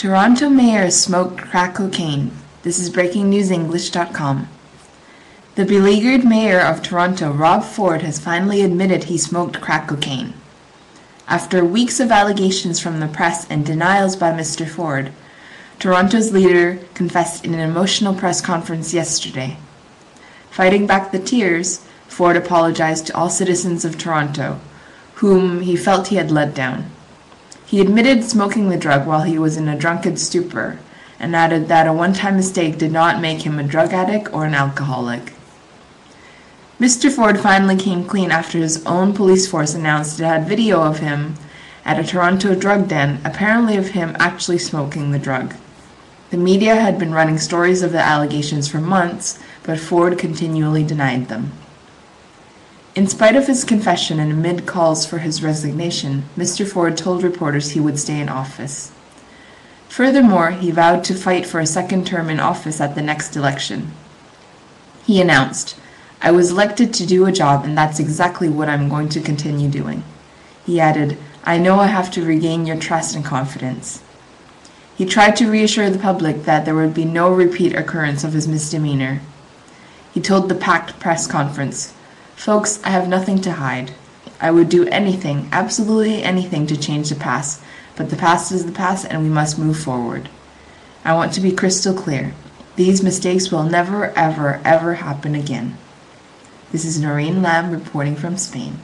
Toronto mayor smoked crack cocaine. This is breakingnewsenglish.com. The beleaguered mayor of Toronto, Rob Ford, has finally admitted he smoked crack cocaine. After weeks of allegations from the press and denials by Mr. Ford, Toronto's leader confessed in an emotional press conference yesterday. Fighting back the tears, Ford apologized to all citizens of Toronto, whom he felt he had let down. He admitted smoking the drug while he was in a drunken stupor, and added that a one-time mistake did not make him a drug addict or an alcoholic. Mr. Ford finally came clean after his own police force announced it had video of him at a Toronto drug den, apparently of him actually smoking the drug. The media had been running stories of the allegations for months, but Ford continually denied them. In spite of his confession and amid calls for his resignation, Mr. Ford told reporters he would stay in office. Furthermore, he vowed to fight for a second term in office at the next election. He announced, I was elected to do a job, and that's exactly what I'm going to continue doing. He added, I know I have to regain your trust and confidence. He tried to reassure the public that there would be no repeat occurrence of his misdemeanor. He told the packed press conference, Folks, I have nothing to hide. I would do anything, absolutely anything, to change the past, but the past is the past and we must move forward. I want to be crystal clear. These mistakes will never, ever, ever happen again. This is Noreen Lamb reporting from Spain.